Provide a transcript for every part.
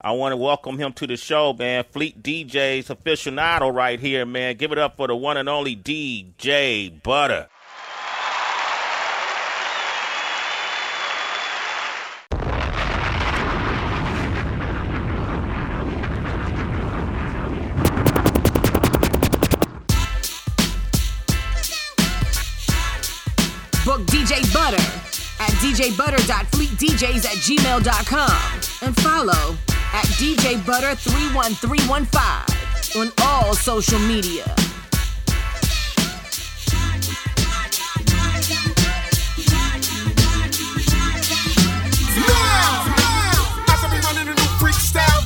I want to welcome him to the show, man. Fleet DJs aficionado right here, man. Give it up for the one and only DJ Butter. djbutter.fleetdjs at gmail.com and follow at DJ Butter 31315 on all social media.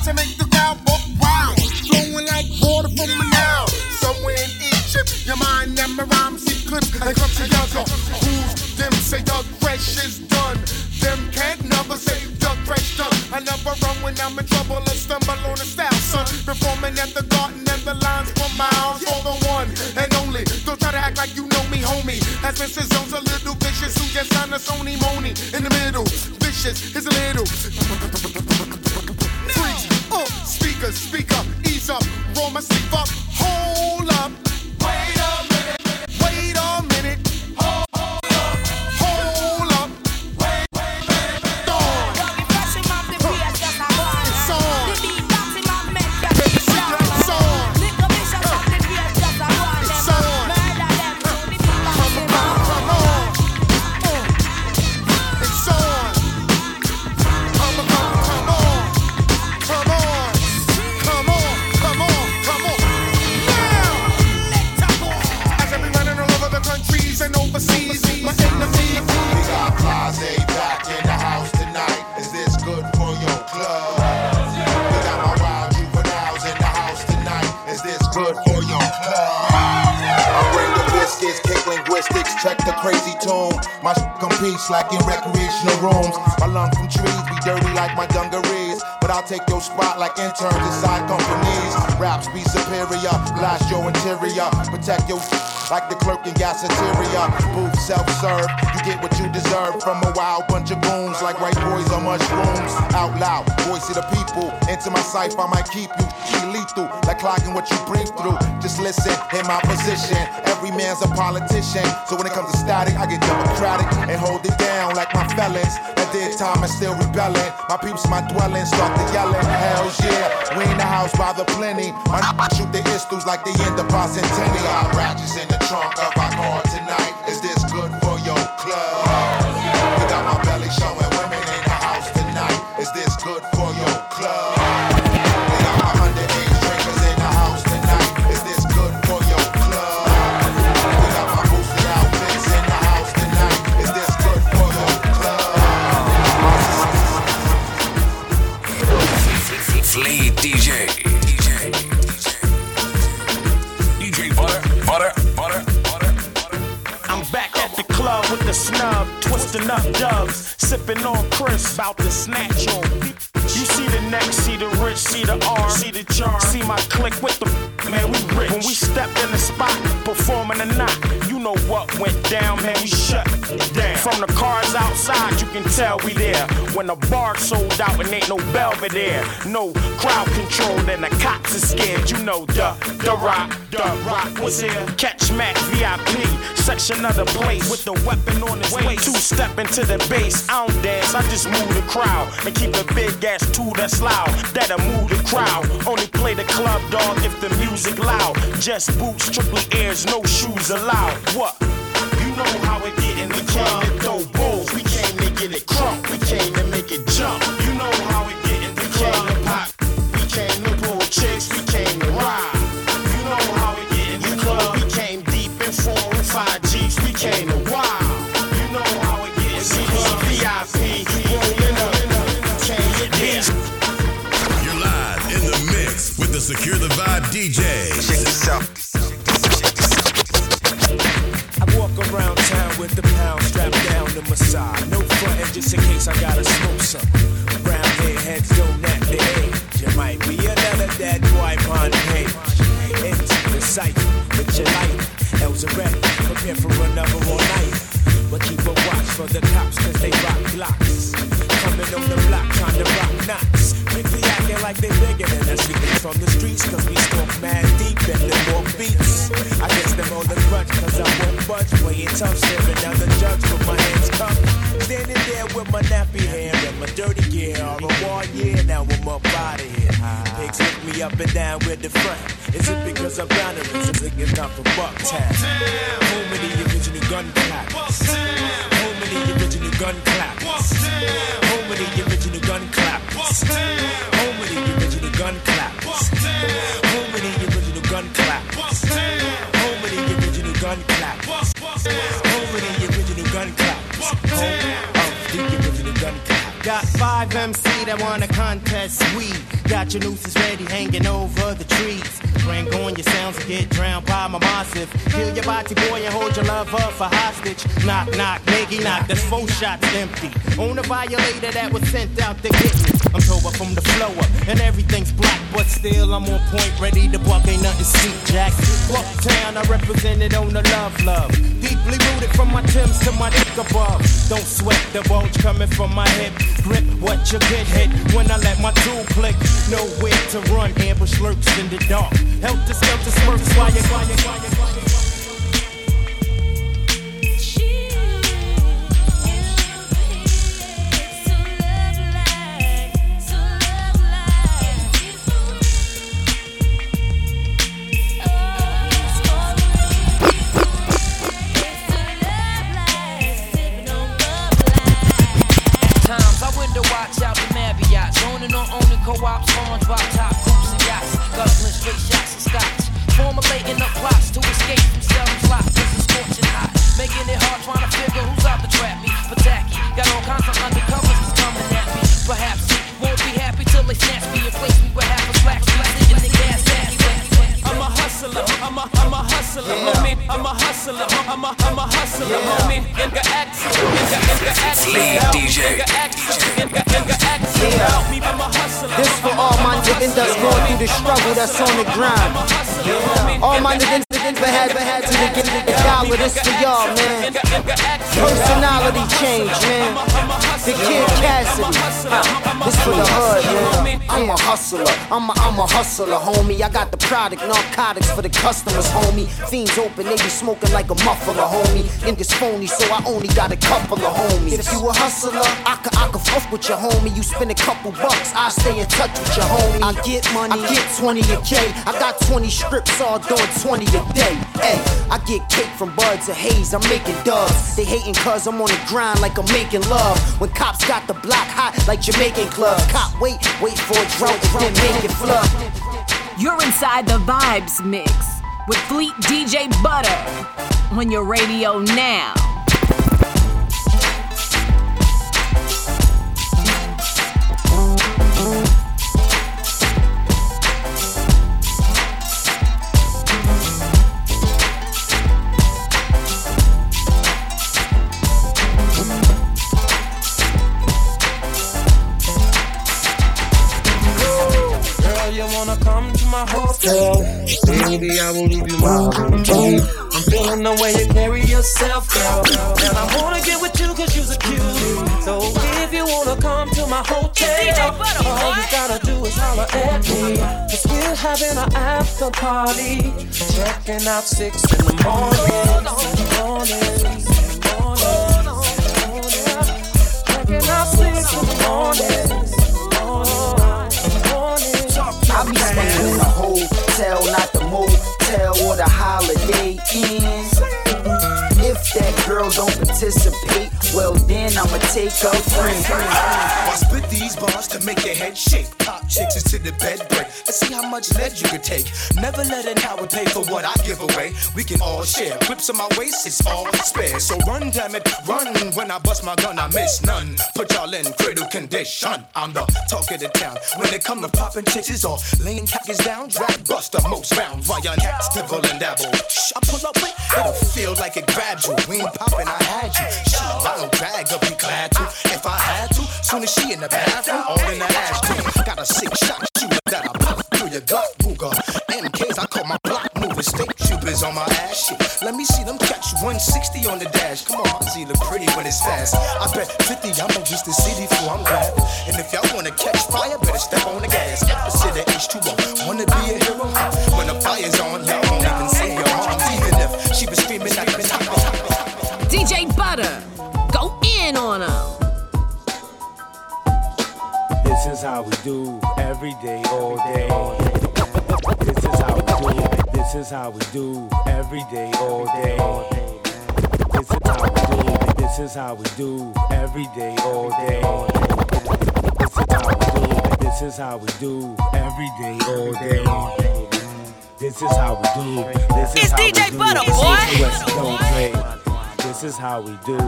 To make the. Flowing like water from. Somewhere in Egypt, your mind never rhymes, see clips, and come together. Who's them say Doug Fresh is when I'm in trouble I stumble on a style, son. Performing at the garden and the lines for miles for the one and only. Don't try to act like you know me, homie. As Mr. Jones, a little vicious who just signed a Sony Moni in the middle. Vicious is a little. Freaks, uh, speaker, speaker, ease up, roll my sleeve up, overseas, my enemy. We got Blase back in the house tonight. Is this good for your club? We got my wild juveniles in the house tonight. Is this good for your club? I bring the biscuits, kick linguistics, check the crazy tune. My sh- competes like in recreational rooms. My lungs from trees be dirty like my dungarees. But I'll take your spot like interns inside companies. Raps be superior, blast your interior. Protect your like the clerk in Gaceteria. Booth self-serve, you get what you deserve from a wild bunch of goons like white boys on mushrooms. Out loud, voice of the people. Into my cipher, I might keep you lethal, like clogging what you breathe through. Just listen, in my position. Every man's a politician, so when it comes to static, I get democratic and hold it down like my felons. At did time and still rebelling. My peeps, my dwelling, start to yelling. Hells yeah, we in the house by the plenty. My shoot the issues like they in the bicentennial. Got ratchets in the trunk of car tonight. Is this good for your club? Snub, twisting up dubs, sipping on Chris, about to snatch on. You see the neck, see the rich, see the arm, see the charm, see my click with the man, we rich. When we stepped in the spot, performing or not, you know what went down, man, we shut down. From the cars outside, you can tell we there. When the bar sold out and ain't no Belvedere, no crowd control, then the cops are scared. You know the the rock, the rock was here. Catch Mac VIP, section of the place with the weapon on his waist. Two step into the bass, I don't dance, I just move the crowd and keep a big ass tool that's loud. That'll move the crowd. Only play the club dog if the music loud. Just boots, triple ears, no shoes allowed. What? You know how it get in the club. We came to throw bulls, we came to get it crunk, we came to make it jump. You know how it get in the club. We came to pop, we came to pull chicks, we came to ride. You know how it get in the club. We came deep in four and five Jeeps, we came to wild. You know how it get in the club. VIP, rolling up, came to dance. You're live in the mix with the Secure the Vibe DJ. I with the pound strapped down to my side. No frontin' just in case I gotta smoke some. Brown hair heads don't at the age. You might be another dead boy on page. Into the sight with your light. L's are ready, prepare for another all night. But keep a watch for the cops, cause they rock blocks. Coming on the block, trying to rock knots. Quickly acting like they bigger than us. We from the streets, cause we stalk mad deep and the more beats. Budge. Weighing tough, staring down the judge with my hands cupped. Standing there with my nappy hair and my dirty gear. All the one year, now I'm up out of here. Pigs hit me up and down with the front. Is it because I'm down or is it it's not from Bucktown? Home of the original gun clappers. Home of the original gun clappers. Home of the original gun. Home of the original gun clappers. Home of the original gun clappers. Gun. Home of the original gun of the original gun clappers. Got five MC that wanna contest sweet. Got your nooses ready hanging over the trees. Bring on your sounds and get drowned by my massive. Kill your body boy and hold your lover for hostage. Knock, knock, nigga, knock. That's four shots empty. On a violator that was sent out to get me. I'm sober from the flow up and everything's black, but still I'm on point, ready to buck. Ain't nothing sweet, Jack. Bucktown, I represented on the love, love. Deeply rooted from my Timbs to my dick above. Don't sweat the bulge coming from my hip. Grip what you get hit when I let my tool click. Nowhere to run, ambush lurks in the dark. Help the smurfs while you. That's on the grind. All my niggas that had had to get the dollar. This for y'all, man. Personality change, man. The kid Cassidy. This for the hood, man. I'm a hustler. I'm a, I'm a hustler, homie. I got the product, narcotics for the customers, homie. Fiends open, they be smoking like a muffler, homie. Niggas phony, so I only got a couple of homies. If you a hustler, I could, I could fuck with your homie. You spend a couple bucks, I stay in touch with your homie. I get money, I get 20 a K. I got 20 strips, all doing 20 a day. Hey, I get cake from buds of haze, I'm making dubs. They hating cause I'm on the grind like I'm making love. When cops got the block hot like Jamaican clubs. Cop wait, wait for then make it. You're inside the Vibes Mix with Fleet DJ Butter on your radio now. Hotel? Baby, I will leave you my. I'm feeling the way you carry yourself, girl. And I wanna get with you cause you're a cutie. So if you wanna come to my hotel, all you gotta do is holler at me. Cause we're having an after party. Checking out six in the morning. Morning. Morning. Checking out six in the morning. I be staying in the hotel, not the motel or the holiday inns. That girl don't participate, well then I'ma take her friend. I spit these bars to make your head shake. Pop chicks into the bed break. Let's see how much lead you can take. Never let an hour pay for what I give away. We can all share. Clips on my waist, it's all spare. So run, damn it, run. When I bust my gun, I miss none. Put y'all in cradle condition. I'm the talk of the town. When it come to popping chicks, it's all laying khakis down. Drag buster most rounds while your cats nibble and dabble. Shh, I pull up with it'll feel like it grabbed you. We ain't popping, I had you. Shit, I don't drag up, be glad to. If I had to, soon as she in the bathroom, all in the ass ashtray. Got a six shot shooter that I pop through your gut, booger. MKs, I call my block moving state troopers on my ass shit. Let me see them catch 160 on the dash. Come on, my look pretty when it's fast. I bet 50, I'ma reach the city before I'm grabbed. And if y'all wanna catch fire, better step on the gas. Opposite H2O. Wanna be a do every day, all day. This is how we do. This is how we do every day, all day. This is how we do. This is how we do every day, all day. This is how we do. This is how we do every day, all day. This is how we do. This is It's how DJ we do. Butter, This boy. West don't play. This is how we do.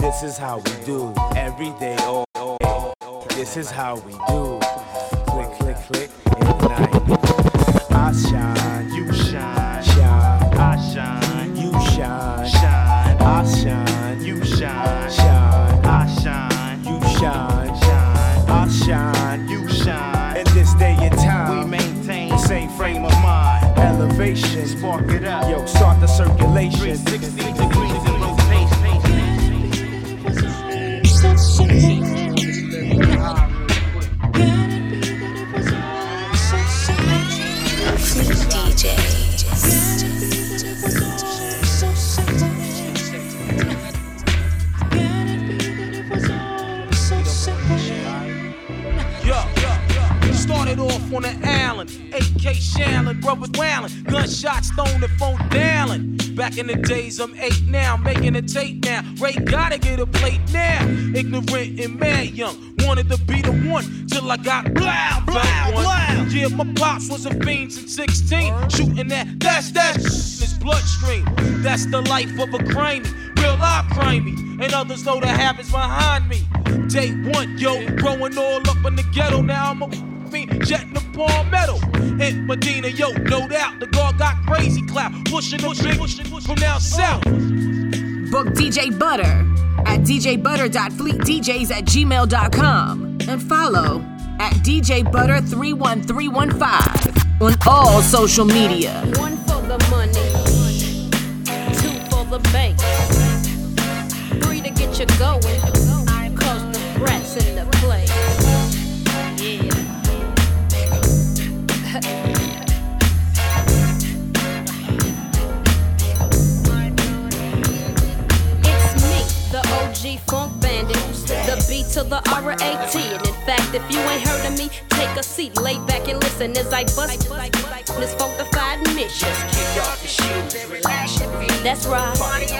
This is how we do every day, all day. This is how we do. Click, click, click, ignite. I shine, you shine, shine. I shine, you shine, shine. I shine, you shine, shine. I shine, you shine, shine. I shine, you shine. In this day and time, we maintain the same frame of mind. Elevation, spark it up. Yo, start the circulation. 360 degrees in Yeah, on the island. AK Shallon, brothers wailing, gunshots thrown the phone down. Back in the days, I'm eight now, making a tape now. Ray gotta get a plate now. Ignorant and mad young, wanted to be the one till I got blow, blow, blow. Yeah, my pops was a fiend since 16, shooting that, that's that in his bloodstream. That's the life of a crimey, real life crimey, and others know the habits behind me. Day one, yo, growing all up in the ghetto. Now I'm a me jetting the palmetto. In Medina, yo, no doubt the guard got crazy clout, pushing the big from down south. Book DJ Butter at djbutter.fleetdjs at gmail.com and follow at DJ Butter 31315 on all social media. One for the money, two for the bank, three to get you going. Cause the brats to the R-A-T. And in fact, if you ain't heard of me, take a seat, lay back and listen as I bust this funkified mission. That's right.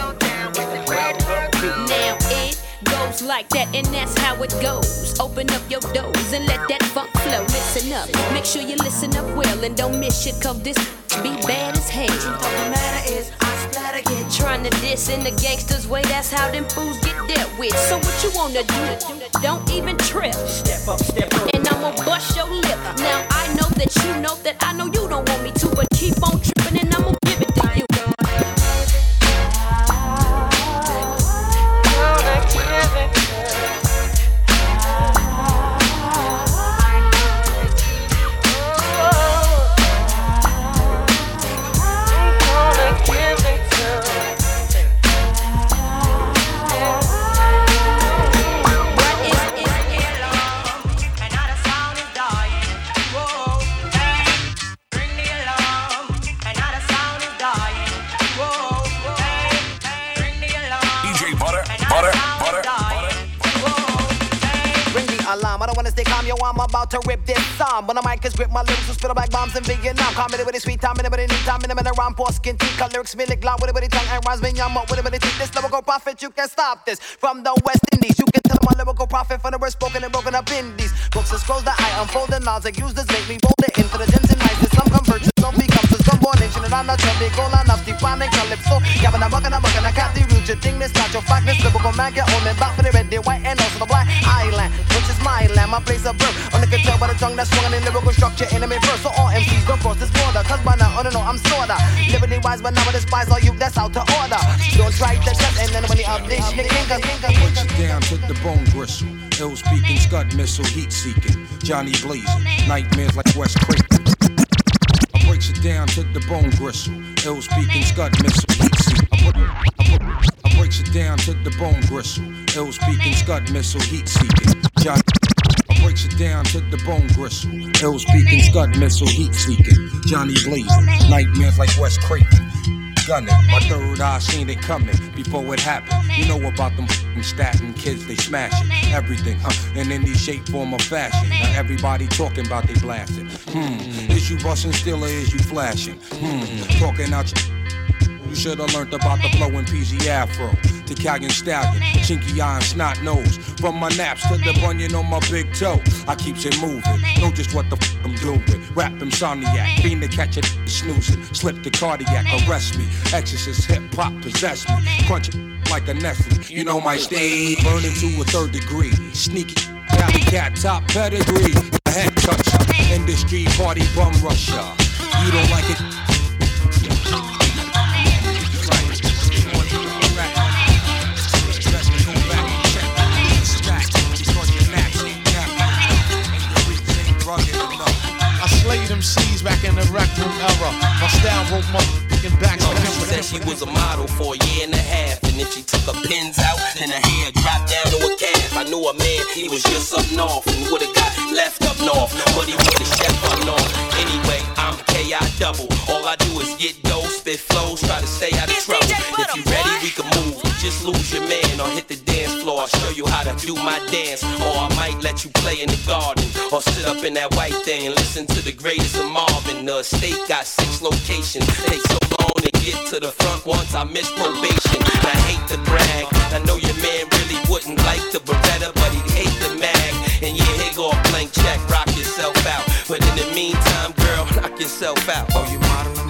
Now it goes like that, and that's how it goes. Open up your doors and let that funk flow. Listen up, make sure you listen up well and don't miss shit, cause this be bad as hell. The matter is, trying to diss in the gangster's way. That's how them fools get dealt with. So what you wanna do? Don't even trip. Step up, step up. And I'ma bust your lip. Now I know that you know that I know you don't want me to, but song. When the mic is grip, my lyrics will spit like bombs in Vietnam. Comedy with a sweet time, anybody need time, anybody around poor skin teeth. Cut lyrics, me lick loud with a bitty tongue and rhymes me yum up with a bitty teeth. This lyrical prophet, you can't stop this. From the West Indies, you can tell my lyrical prophet from the word spoken and broken up indies. Books and scrolls that I unfold and laws that use this make me fold it intelligence and niceness. Some converge, some become some born nation and I'm not sure they go line up, deep finding calypso. Gavin, I'm bucking, I'm bucking, I got the root. You think this not your fact, this lyrical man get on me back for the red, the white, and also the my land, my place of birth. Only can tell by the tongue that's swung in lyrical structure, enemy verse. So all MCs don't cross this border, cause by now, I don't know, I'm sorta. Liberty wise, but now I despise all you that's out to order. Don't try to test, and then when you update, you can cause Breaks it down to the bone gristle. Ill speaking, scud missile, heat seeking. Johnny blazing, nightmares like Wes Craven. I breaks it down to the bone gristle. Ill speaking, scud missile, heat seeking. I, put- I, put- I breaks it down to the bone gristle. Ill speaking, scud missile, heat seeking. Johnny. Breaks it down to the bone gristle. Ill speaking, scud missile, heat seeking. Johnny blazing, nightmares like Wes Craven. Gunning, my third eye seen it coming before it happened. You know about them Staten kids, they smashing everything, huh? And in any shape, form, or fashion. Now everybody talking about they blasting. Hmm, is you busting still or is you flashing? Hmm, talking out your. You should have learned about the flow in PZ Afro. Italian stallion, chinky eye and snot nose. From my naps to the bunion on my big toe. I keeps it moving. Know just what the f I'm doing. Rap insomniac, fiend to catch it snoozing. Slip the cardiac, arrest me. Exorcist hip hop possess me. Crunch it like a Nestle. You know my stage. Burning to a third degree. Sneaky. Copycat top pedigree. Head toucher. Industry party bum rusher. You don't like it? Back in the rec room era. My style broke my fucking back. No, she said she was a model for a year and a half. And if she took her pins out, and her hair dropped down to a calf. I knew a man, he was just up north and would've got left up north. But he would've chef up north. Anyway, I'm KI double. All I do is get dough, spit flows, try to stay out of trouble. If you ready, we can move. Just lose your man or hit the dance floor. I'll show you how to do my dance. Or I might let you play in the garden. Or sit up in that white thing and listen to the greatest of Marvin. The state got six locations. Take so long to get to the front once I miss probation. And I hate to brag. I know your man really wouldn't like the Beretta, but he'd hate the mag. And yeah, here go a blank check, rock yourself out. But in the meantime, girl, knock yourself out. Oh, you modeling?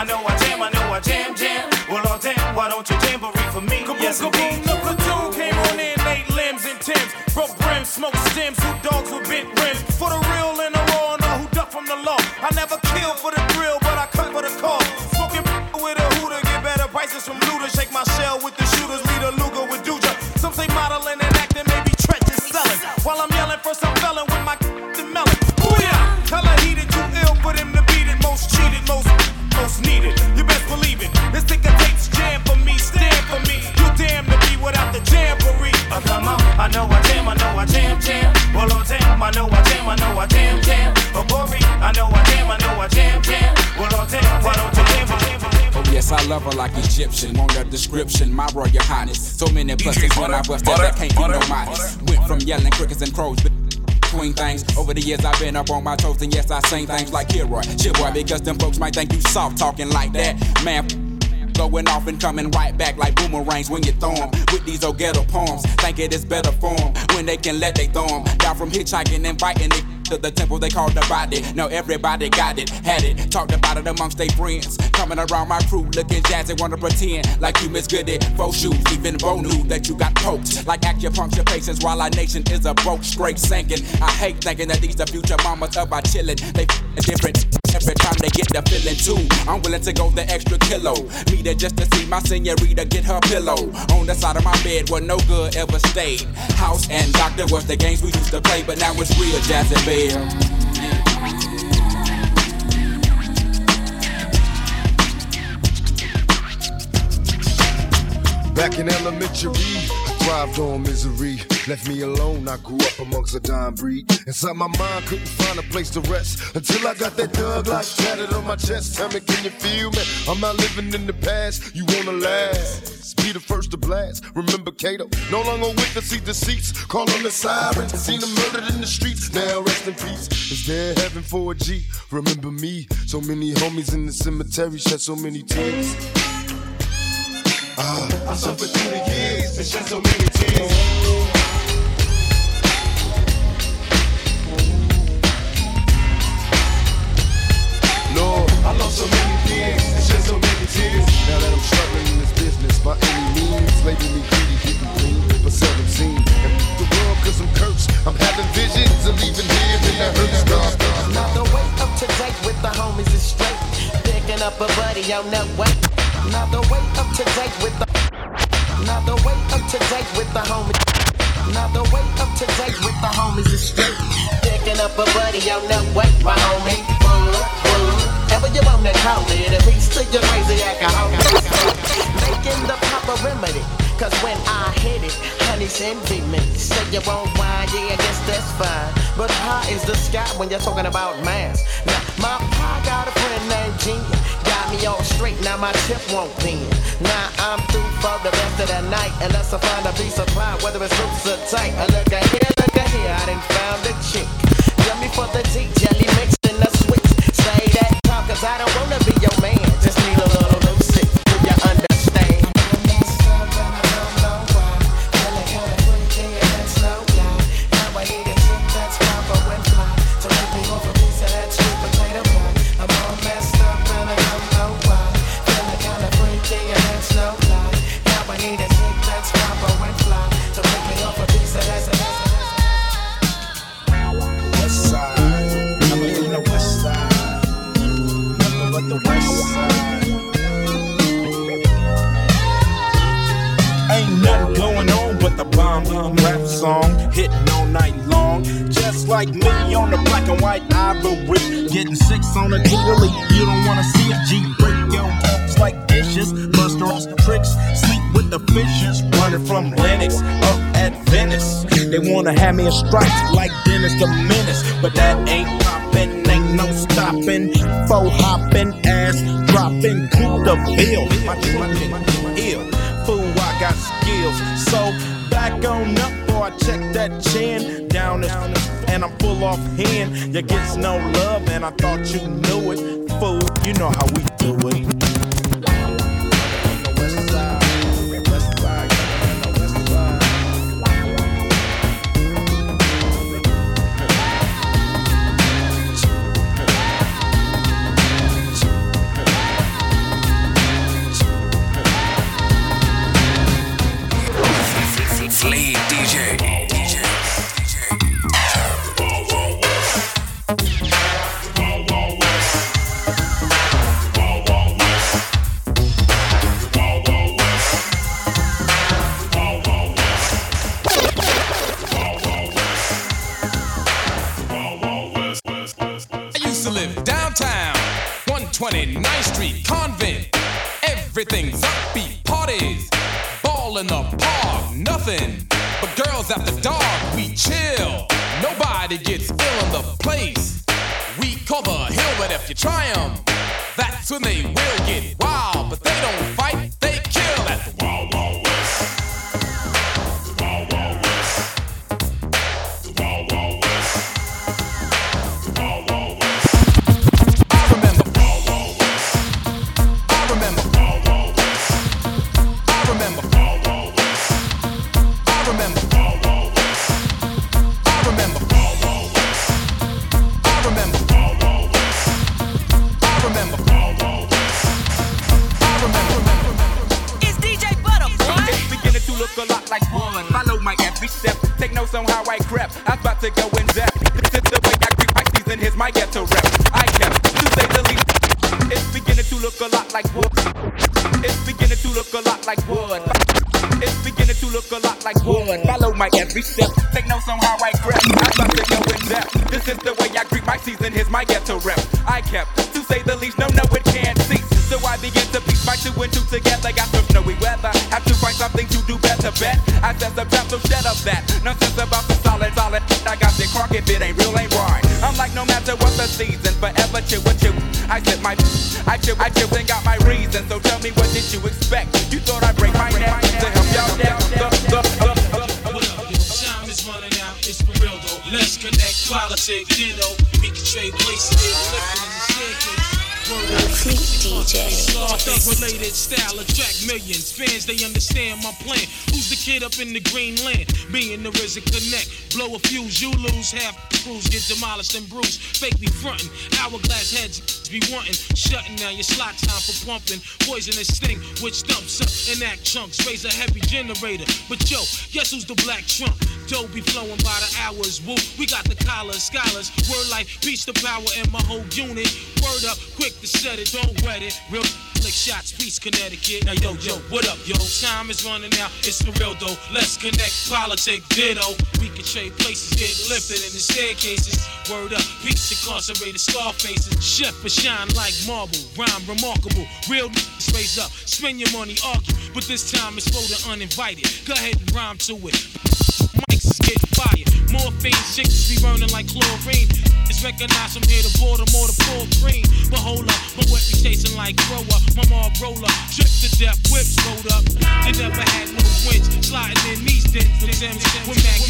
I know I jam, I know I jam, jam. Well, oh damn, why don't you jamboree for me? Yes, indeed. My royal highness. So many pluses when I bust that, I can't keep no modest. Went from yelling crickets and crows, but between things. Over the years, I've been up on my toes, and yes, I sing things like Kilroy, Shit, boy, because them folks might think you soft talking like that. Man, going off and coming right back like boomerangs when you throw 'em with these old ghetto poems. Think it is better form when they can let they throw 'em down from hitchhiking and fighting. To the temple they called the body. Now everybody got it, had it, talked about it amongst their friends. Coming around my crew, looking jazzy, wanna pretend like you Miss good Goody. Faux shoes, even Bo knew that you got poked. Like acupuncture patients, while our nation is a broke, straight sinking. I hate thinking that these the future mamas of our chillin'. They f***ing different every time they get the feeling too. I'm willing to go the extra kilo. Me there just to see my senorita get her pillow. On the side of my bed where no good ever stayed. House and doctor was the games we used to play, but now it's real jazz and bell. Back in elementary, thrived on misery. Left me alone, I grew up amongst a dying breed. Inside my mind, couldn't find a place to rest until I got that thug like tatted on my chest. Tell me, can you feel me? I'm not living in the past. You wanna last? Be the first to blast. Remember Kato? No longer with us, see deceits. Call on the sirens, Seen them murdered in the streets. Now rest in peace. Is there heaven for a G? Remember me? So many homies in the cemetery shed so many tears. Ah, I suffered through the years and shed so many tears. Lord, I lost so many things and shed so many tears. Now that I'm struggling in this business by any means, label me greedy, getting clean, but seldom seen. And f- the world cause I'm cursed. I'm having visions of leaving here and that hurts. Now the way up to date with the homies is straight. Picking up a buddy on the way. Now the way up to date with the. Now the way up to date with the homies. Now the way up to date with the homies is straight. Picking up a buddy on the way, my homie. Boo, boo. Ever you wanna call it, a piece to your crazy alcohol. Making the proper remedy. Cause when I hit it, honey's envy me. Say you won't wine, yeah, I guess that's fine. But high is the sky when you're talking about mass. Now, my pie got a friend named Gina. Me all straight, now my tip won't bend. Now I'm through for the rest of the night. Unless I find a piece of pie, whether it's loose or tight. I look at here, look at 129th Street, Convent. Everything's upbeat, parties, ball in the park, nothing but girls at the dark. We chill, nobody gets ill in the place. We call the hill, but if you try 'em, that's when they will get Let's connect politics, you know. We can trade places, lifting in the staircase. Fleet DJ. Thug related style attract millions. Fans, they understand my plan. Who's the kid up in the green land? Me and the RZA connect. Blow a fuse, you lose half. Crews get demolished and bruised. Fake be frontin'. Hourglass heads be wanting. Shutting down your slot time for pumping. Poisonous sting, which dumps up and act chunks. Raise a heavy generator. But yo, guess who's the black trump? Dough be flowing by the hours. Woo, we got the collars, scholars. Word like peace to power in my whole unit. Word up, quick to set it, don't wet it. Real Flick shots, peace, Connecticut. Now yo, yo, what up, yo? Time is running out, it's for real though. Let's connect, politic, ditto. We can trade places, get lifted in the staircases. Word up, peace, incarcerated scar faces. Chef but shine like marble, rhyme remarkable. Real raise up, spend your money, argue. But this time it's for the uninvited. Go ahead and rhyme to it. Mics getting fired. Morphine chicks be burning like chlorine. It's recognized from here to to Fort Greene. But hold up, my like. My mom to death, whips rolled up. They never had no winch, sliding in these dents with them with Mac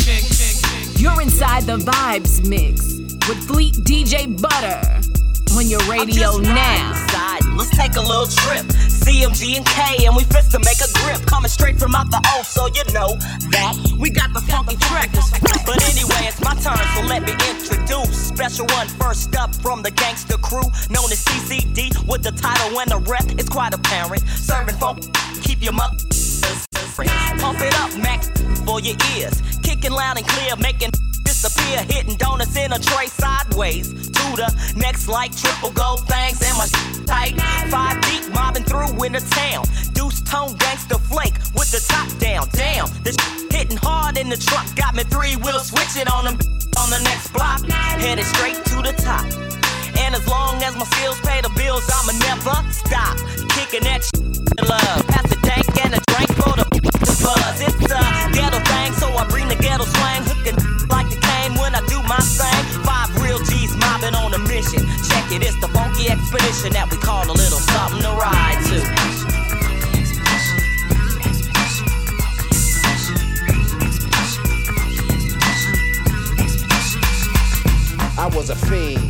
10. You're inside the Vibes Mix with Fleet DJ Butter on your radio now. Side. Let's take a little trip. CMG and K, and we fist to make a grip. Coming straight from out the O, so you know that we got the funky trackers. But anyway, it's my turn, so let me introduce. Special one first up from the gangster crew, known as CCD, with the title and the rep. It's quite apparent. Serving funk, keep your mother. Pump it up, Max, for your ears. Kicking loud and clear, making disappear. Hitting donuts in a tray sideways. To the next like triple gold things and my tight. Five deep mobbing through in the town. Deuce tone gangster flake with the top down. Damn, this hitting hard in the truck. Got me three wheel switching on them on the next block. Headed straight to the top. And as long as my skills pay the bills, I'ma never stop kicking that shit love. Pass the dank and a expedition that we call a little something to ride to. I was a fiend.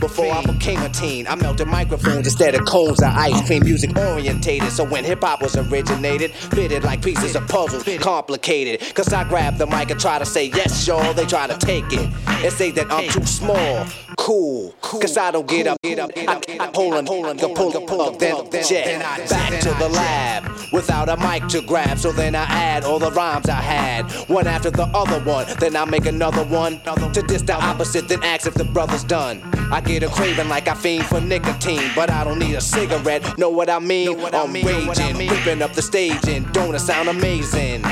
Before I became a teen, I melted microphones instead of cones of ice cream. Music orientated, so when hip hop was originated, fitted like pieces of puzzles, complicated. Cause I grab the mic and try to say yes, y'all. They try to take it and say that I'm too small. Cool, cause I don't get up, get up. I, I pull and pull and pull the plug, then jet back to the lab without a mic to grab. So then I add all the rhymes I had, one after the other one. Then I make another one to diss the opposite, then ask if the brother's done. I get a craving like I fiend for nicotine, but I don't need a cigarette. Know what I mean? I'm raging, ripping up the stage, and don't it sound amazing?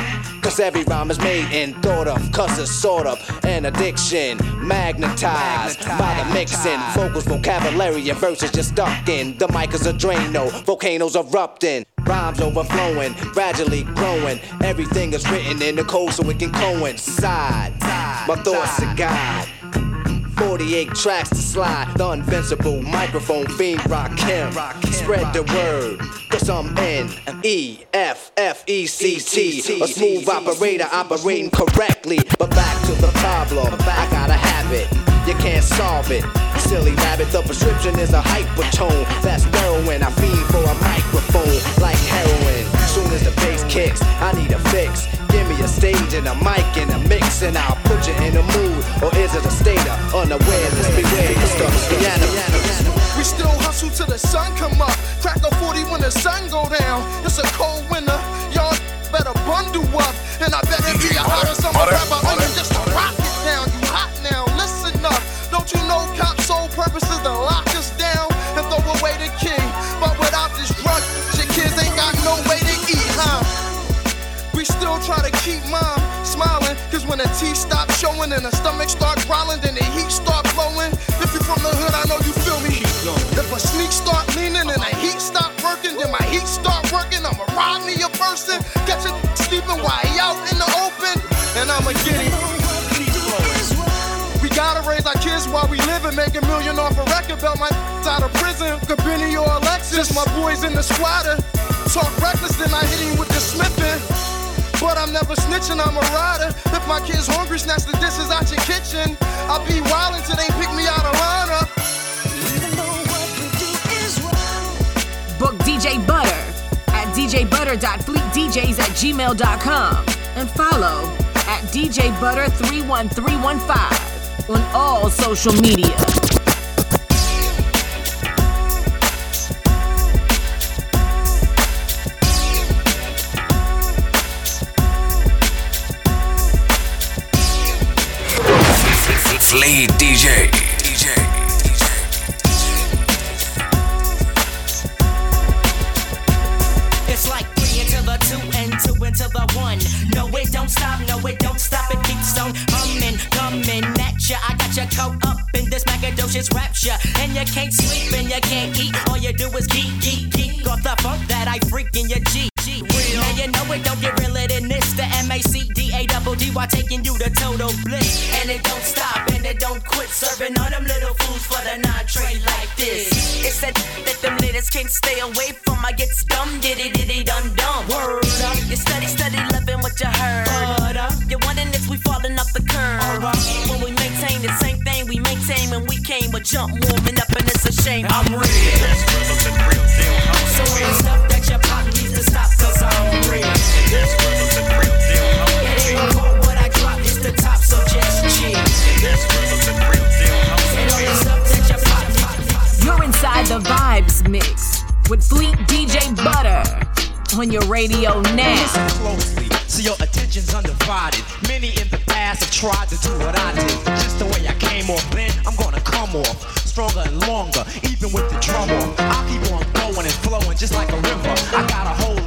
Cause every rhyme is made and thought of, cause it's sort of an addiction. Magnetized by the mixing, vocals, vocabulary, and verses just stuck in. The mic is a Drano, volcanoes erupting. Rhymes overflowing, gradually growing. Everything is written in the code so it can coincide. My thoughts are God. 48 tracks to slide. The invincible microphone fiend rock him. Spread the word. Cause I'm N E F F E C T. A smooth operator operating correctly. But back to the problem. I gotta have it. You can't solve it. Silly rabbit, the prescription is a hypertone. That's heroin. I fiend for a microphone like heroin. Soon as the bass kicks, I need a fix. Give me a stage and a mic and a mix, and I'll put you in a mood. Or is it a state of unawareness? Beware, the stuff's piano. We still hustle till the sun come up. Crack a 40 when the sun go down. It's a cold winter. Y'all better bundle up. And I bet it be a hotter summer rapper Still try to keep mom smiling. Cause when the teeth stop showing and the stomach start growling, then the heat start blowing. If you from the hood, I know you feel me. If a sneak start leaning and the heat stop working, then my heat start working. I'ma rob me a person, catch it sleeping while he out in the open, and I'ma get him. We gotta raise our kids while we live and make a million off a record belt. My out of prison, Cabrini or Alexis. My boys in the squatter. Talk reckless, then I hit him with the smithing. But I'm never snitching, I'm a rider. If my kid's hungry, snatch the dishes out your kitchen. I'll be wildin' till they pick me out of lineup. Book DJ Butter at djbutter.fleetdjs at gmail.com and follow at DJ Butter 31315 on all social media. It don't stop, it keeps on humming, coming at ya. I got your coat up in this macadocious rapture, and you can't sleep and you can't eat. All you do is geek, geek, geek off the funk that I freak in your G. it don't get realer than this. The M A C D A double D Y taking you to total bliss, and it don't stop and it don't quit serving all them little fools for the non-trade like this. It's that that them little can't stay away from. I get scum, diddy diddy dum dum. Word up, you study study loving what you heard. But up, you're wondering if we falling off the curve. When we maintain the same thing we maintain when we came a jump warming up and it's a shame. I'm real. So the stuff that you pop needs to stop cause I'm real. I the Vibes Mix with Fleet DJ Butter on your radio now. Listen closely, so your attention's undivided. Many in the past have tried to do what I did. Just the way I came off then, I'm gonna come off stronger and longer, even with the drum off. I'll keep on going and flowing just like a river. I got a whole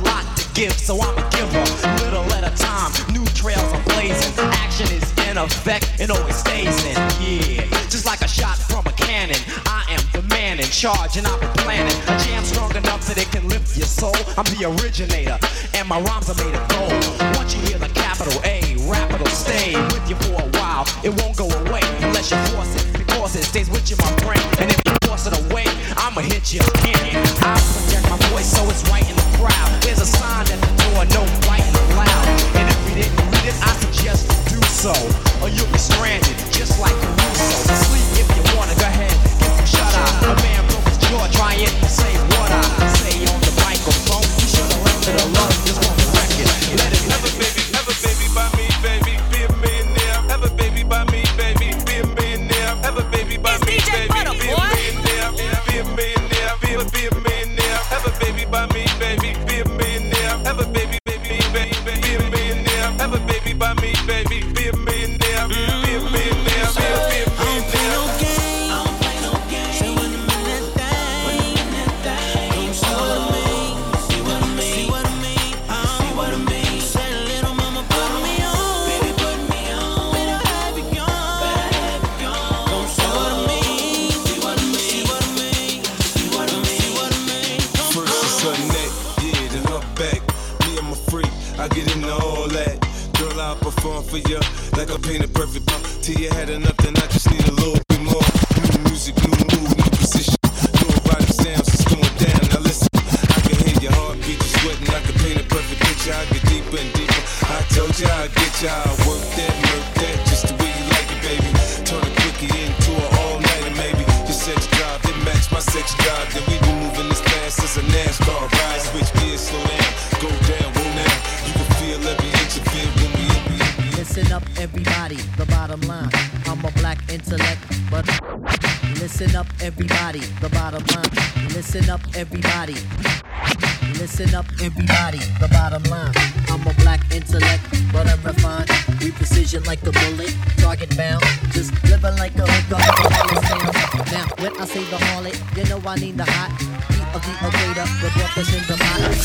give, so I'm a giver. Little at a time, new trails are blazing. Action is in effect and always stays in. Yeah, just like a shot from a cannon. I am the man in charge, and been planning a jam strong enough that it can lift your soul. I'm the originator, and my rhymes are made of gold. Once you hear the capital A, rap it'll stay with you for a while. It won't go away unless you force it, because it stays with you, my brain. And if you force it away, I'ma hit you. I project my voice so it's right in the crowd. There's a sign at the door, no fighting allowed. And if you didn't read it, I suggest you do so, or you'll be stranded, just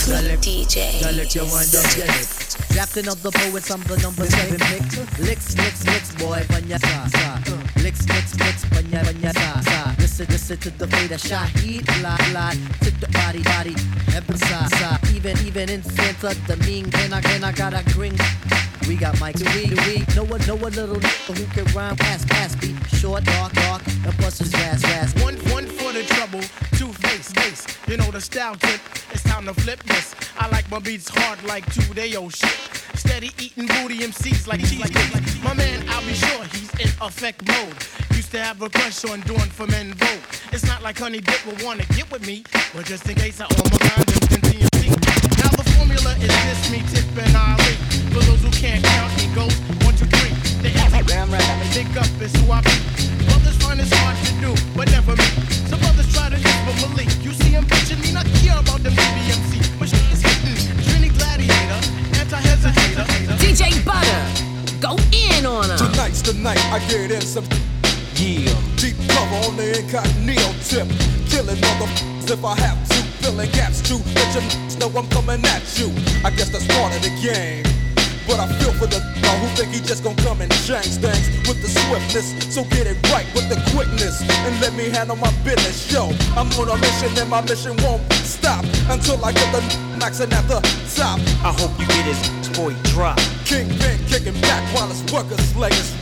the. DJ. Let your wind up, yes. Captain of the poets, I'm the number seven pick. Licks, licks, licks, boy, panya sa sa. Licks, licks, licks, sa sa. Listen, listen to the fader, Shahid, la la. To the body, body, emphasize. sa. Even, even in Santa Domingue, and I, and I got a gring. We got Mike, do we, do we know a, know a little nigga who can rhyme fast, fast, beat short, dark, dark, and bust his fast, fast. One, one the trouble, two face, face. You know the style tip. It's time to flip this. I like my beats hard like two day old shit. Steady eating booty MCs like cheese. My man, I'll be sure he's in effect mode. Used to have a crush on doing for men vote. It's not like Honey Dip will wanna get with me, but just in case I own my condoms and TNT. Now the formula is this: me, Tip, and Ali. For those who can't count, it goes one, two, three. The Damn right. Pick up is who I be. Brothers find it's hard to do, but never me. Some brothers try to diss but Malik. You see him bitching me, not care about them BBMC. But shit is hitting. Trini Gladiator, anti-hesitator. DJ Butter, go in on him. Tonight's the night I get in some. Yeah. Deep cover on the incognito tip. Killing motherfuckers if I have to. Filling gaps too. Let your n- know I'm coming at you. I guess that's part of the game. But I feel for the who think he just gonna come and change things with the swiftness. So get it right with the quickness and let me handle my business. Yo, I'm on a mission and my mission won't stop until I get the maxing at the top. I hope you get his boy drop. Kingpin kicking back while his workers slayers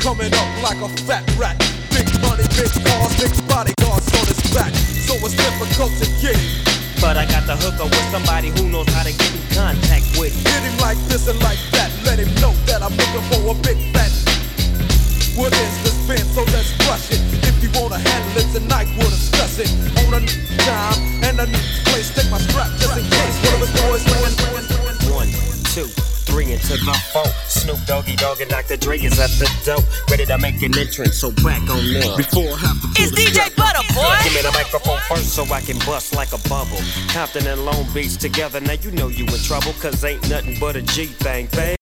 coming up like a fat rat. Big money, big cars, big bodyguards on his back, so it's difficult to get. But I got the hooker with somebody who knows how to get in contact with. Hit him like this and like that. Let him know that I'm looking for a big fat. What is this been? So let's rush it. If you wanna handle it tonight, we'll discuss it. On a time and a place, Snoop Doggy Dogg and Dr. Dre is at the door, ready to make an entrance. So back on them. Before half the It's DJ Butter, boy. Give me the microphone first so I can bust like a bubble. Compton and Long Beach together, now you know you in trouble, cause ain't nothing but a G thing, baby.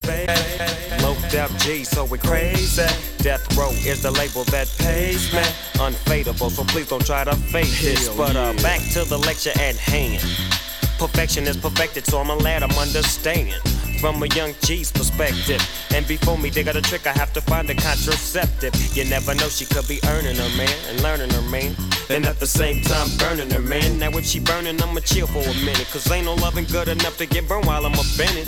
Low up G, so we crazy. Death Row is the label that pays me. Unfadable, so please don't try to fake this. Hell But uh, yeah. back to the lecture at hand. Perfection is perfected, so I'ma let 'em understand. From a young G's perspective. And before me they got a trick, I have to find a contraceptive. You never know, she could be earning her man and learning her man. And at the same time, burning her man. Now, if she burning, I'ma chill for a minute. Cause ain't no loving good enough to get burned while I'm in it.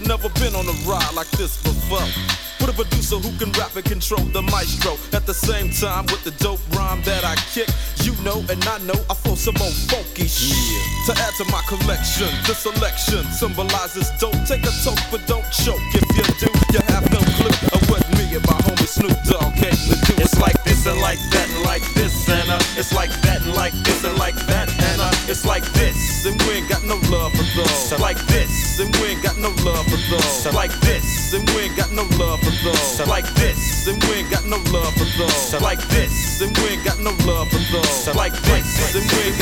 Never been on a ride like this before. With a producer who can rap and control the maestro. At the same time, with the dope rhyme that I kick, you know and I know I flow some old funky shit. To add to my collection, the selection symbolizes dope. Take a toke, but don't choke. If you do, you have no clue of what me and my homie Snoop Dogg came to do. It's like this and like that and like this and uh, it's like that and like this and like that and uh, it's like this and we ain't got no got no love for those. Like this and we ain't got no love for those. Like this and we ain't got no love for those. Like this and we ain't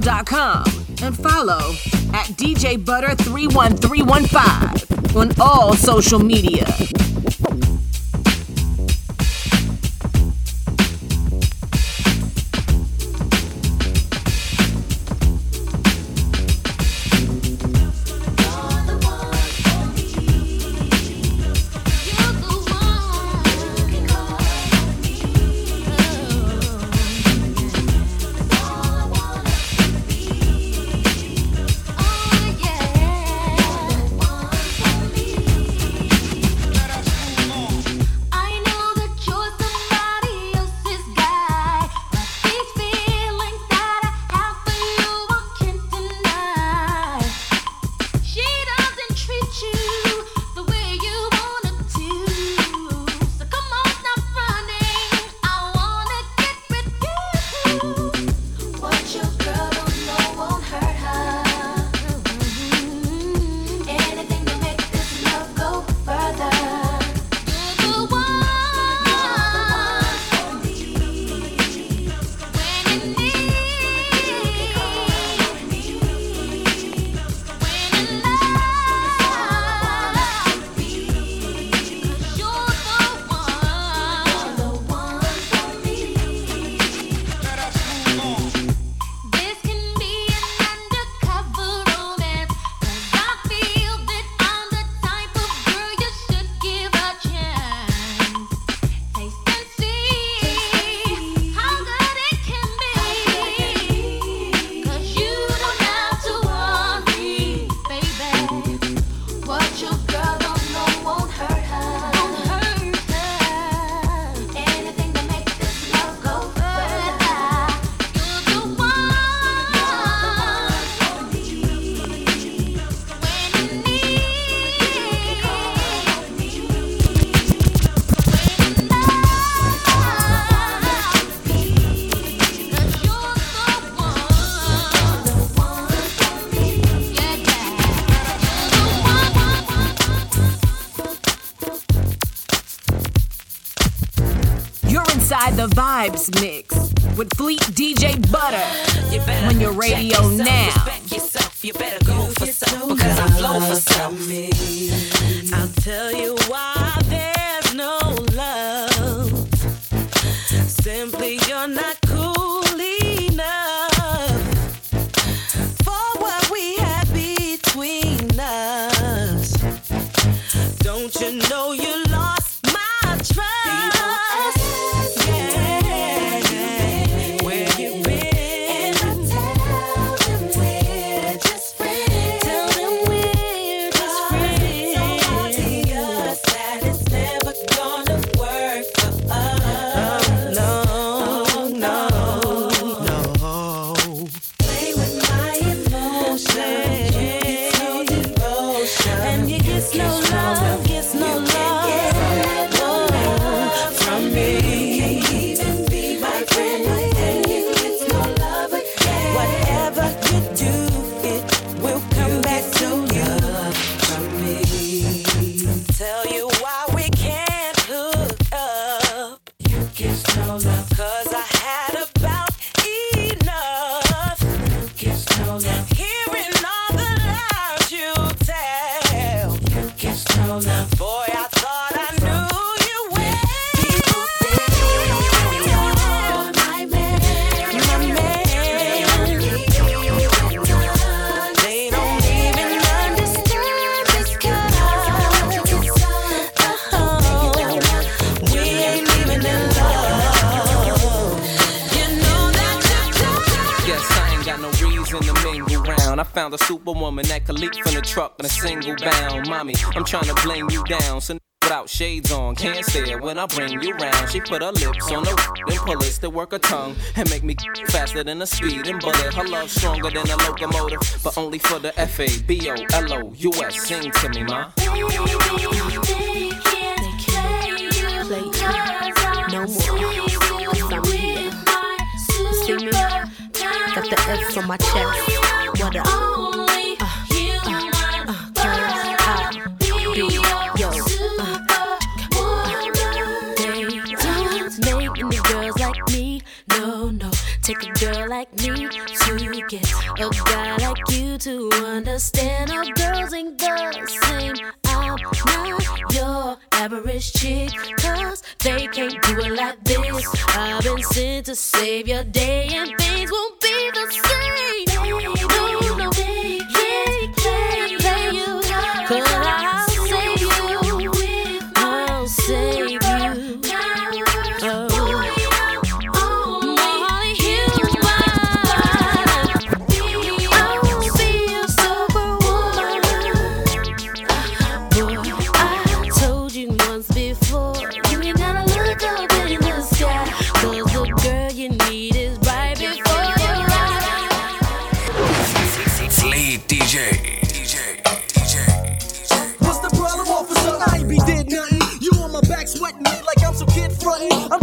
gmail.com and follow at DJ Butter 31315 on all social media. Vibes mix with Fleet DJ Butter you on your radio yourself, now. Yourself, you better go for some because I'm flow for some. I'll tell you why. The superwoman that could leap from the truck in a single bound. Mommy, I'm trying to blame you down. So without shades on. Can't say it when I bring you round. She put her lips on the then pull it to work her tongue and make me faster than a speeding bullet. Her love stronger than a locomotive, but only for the F A B O L O U S. Sing to me, ma. No more. Got the F on my chest. What up? Uh, uh, uh, be yo. They don't make any girls like me. No, no. Take a girl like me to get a guy like you to understand. All girls ain't the same. I'm not your average chick, cause they can't do it like this. I've been sent to save your day, and things won't be the same. Sweating me like I'm some kid frontin'. I'm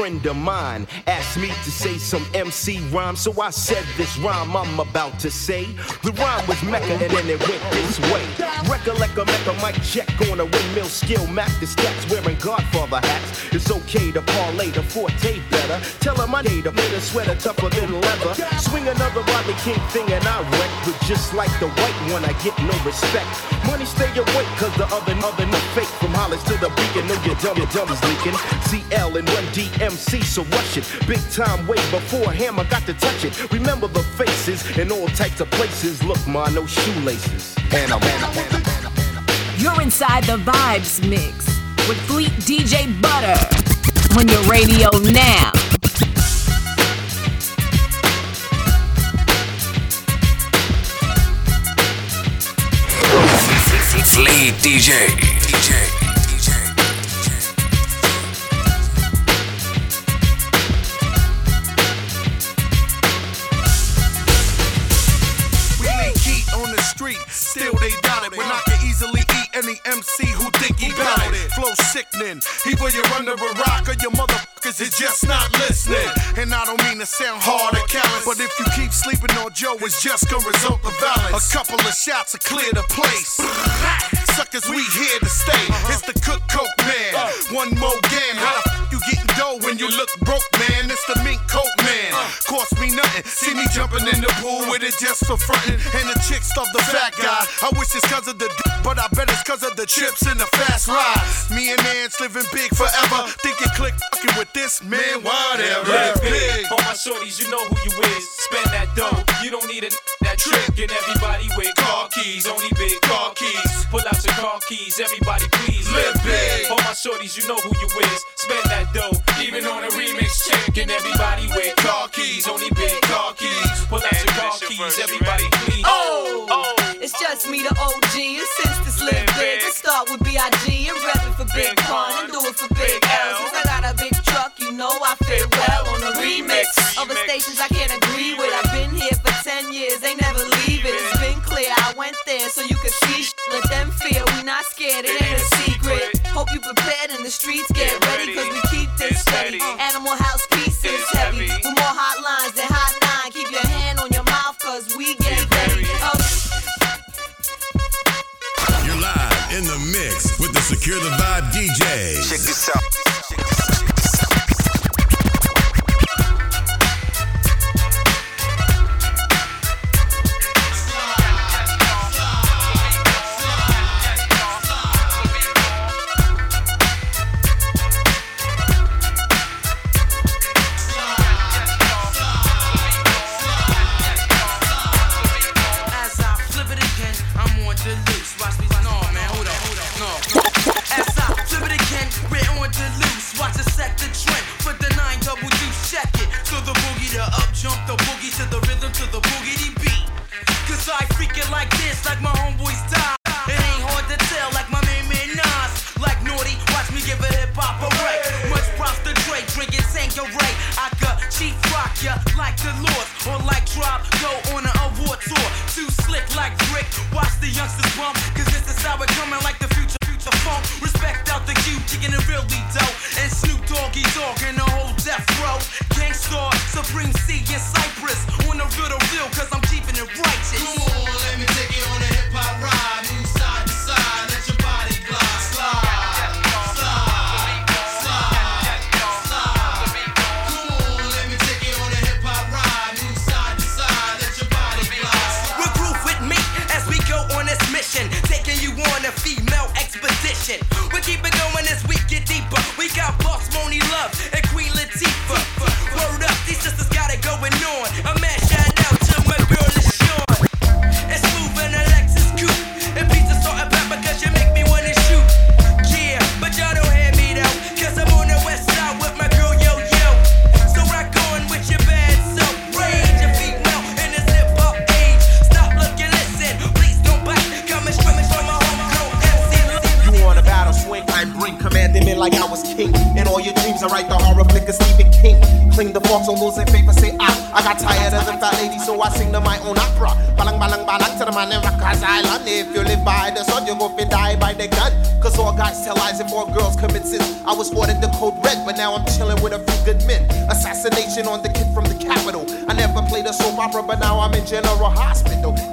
friend of mine asked me to say some MC rhyme, so I said this rhyme I'm about to say. The rhyme was Mecca and then it went this way. Recollect a Mecca mic check on a windmill skill, Mac the wearing Godfather hats. It's okay to parlay the forte better. Tell him I need a of sweater tougher than leather. Swing another Rodney King thing and I wreck, but just like the white one, I get no respect. Money stay awake, cause the other, other no fake. From Hollis to the beacon, know your dumb, your dumb is leaking. CL and 1DMC, so rush it. Big time way before Hammer got to touch it. Remember the faces in all types of places. Look, ma, no shoelaces. And I'm, and I'm, and I'm You're inside the Vibes Mix with Fleet DJ Butter on your radio now. Fleet DJ. DJ. Sound hard or callous, but if you keep sleeping on Joe, it's just gonna result of violence. A couple of shots to clear the place. Suckers, we here to stay. Uh-huh. It's the cook coke man. Uh. One more game. How the f- you getting dough when you look broke, man? It's the mink coat man. Uh. Cost me nothing. See me jumping in the pool with it just for frontin'. Mm-hmm. And the chick stuff the fat guy. I wish it's cause of the d- but I bet it's cause of the chips and the fast ride. Me and Nance living big forever. Think you click fucking with this man, whatever. Live big. All my shorties, you know who you is. Spend that dough. You don't need a n- that trick. And everybody with car keys, only big car keys. Pull out your car keys, everybody please. Live big. All my shorties, you know who you is. Spend that dough. Even on a remix check. And everybody with car keys, only big car keys. Pull out your car keys, everybody please. Oh, it's just me, the OG. And since this live big, let's start with B.I.G. and reppin' for Big Pun and do it for Big L. Since I got a big truck, you know I fit well on a remix. Other stations I can't agree we not scared, it ain't a secret. Hope you prepared in the streets, get ready, cause we keep this steady. Uh, Animal House pieces heavy. With more hotlines than hot nine. Keep your hand on your mouth, cause we get ready. Oh, You're live in the mix with the Secure the Vibe DJs. Check this out.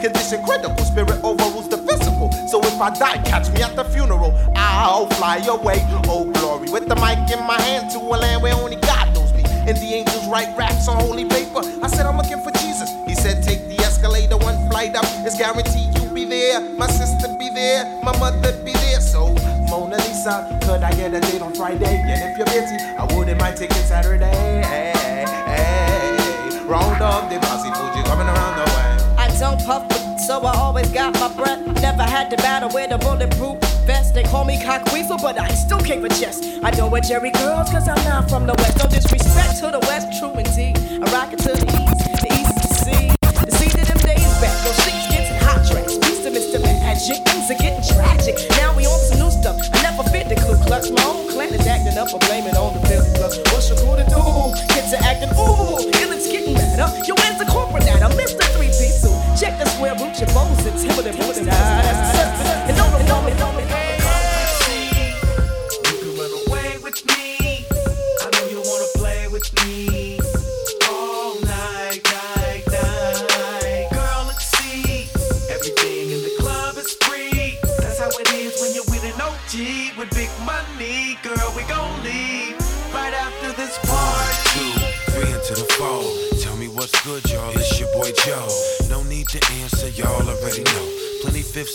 Condition critical, spirit overrules the physical. So if I die, catch me at the funeral. I'll fly away, oh glory. With the mic in my hand to a land where only God knows me. And the angels write raps on holy paper. I said, I'm looking for Jesus. He said, Take the escalator, one flight up. It's guaranteed you'll be there. My sister be there, my mother be there. So, Mona Lisa, could I get a date on Friday? And if you're busy, I wouldn't mind taking Saturday. Hey, hey, round up the posse Fuji coming around don't puff, so I always got my breath. Never had to battle with a bulletproof vest. They call me cock weasel, but I still kick with chest. I know what Jerry girls, cause I'm not from the west. No disrespect to the west, true indeed. I rock it to the east, the east to sea. The sea to them days back, no sheets getting hot tracks. Used to Mr. Magic, things are getting tragic. Now we on some new stuff. I never fit the Klux. My own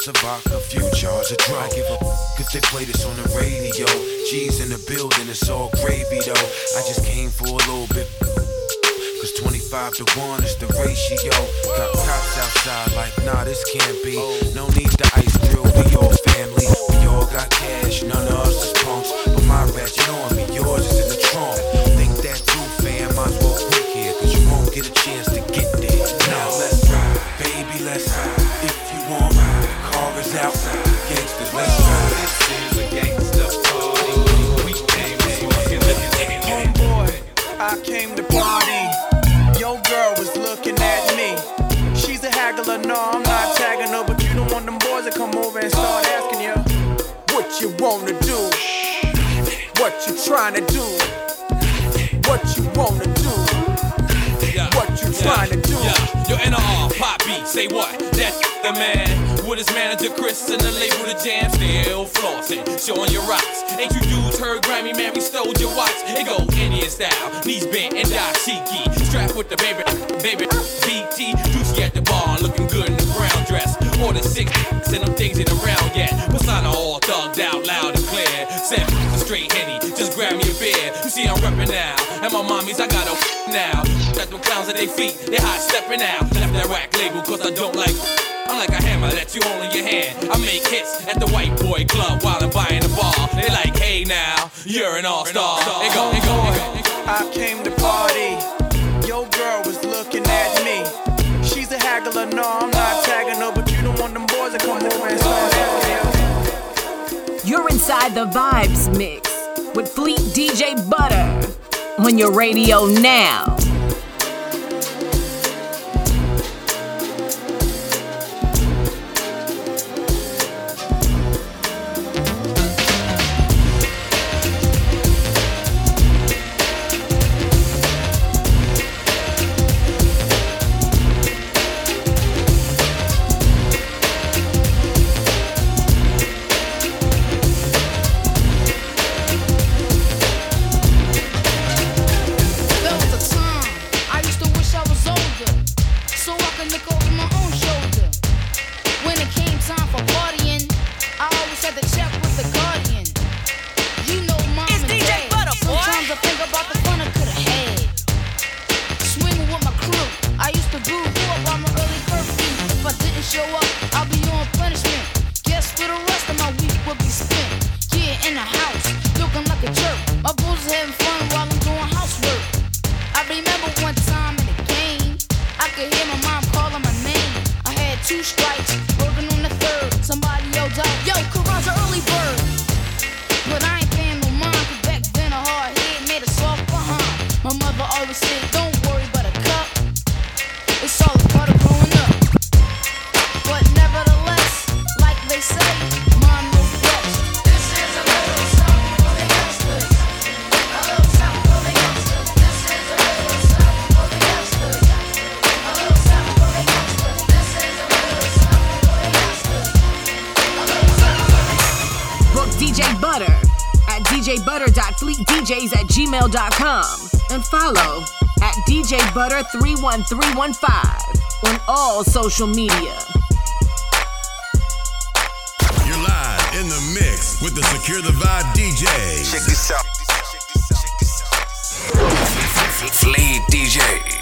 shots of vodka, a few jars of dry. give they play this on the radio. G's in the building, it's all gravy though. I just came for a little bit. Cause 25 to 1 is the ratio. Got cops outside like, nah, this can't be. No need to ice drill. we all family. We all got cash, none of us is punks. But my ratchet on me, ladies, I got a now. Got them clowns at their feet, they hot stepping out. Left that rack label, cause I don't like. I'm like a hammer that you hold in your hand. I make hits at the white boy club while I'm buying a bar. They like, hey now, you're an all star. They go, they go, they go. I came to party. Your girl was looking at me. She's a haggler, no, I'm not tagging her, but you don't want them boys to come over and start You're inside the vibes mix with Fleet DJ Butter on your radio now. Butter 31315 on all social media. You're live in the mix with the Secure the Vibe DJ. Check this out. Check this Check this out. Fleet DJ.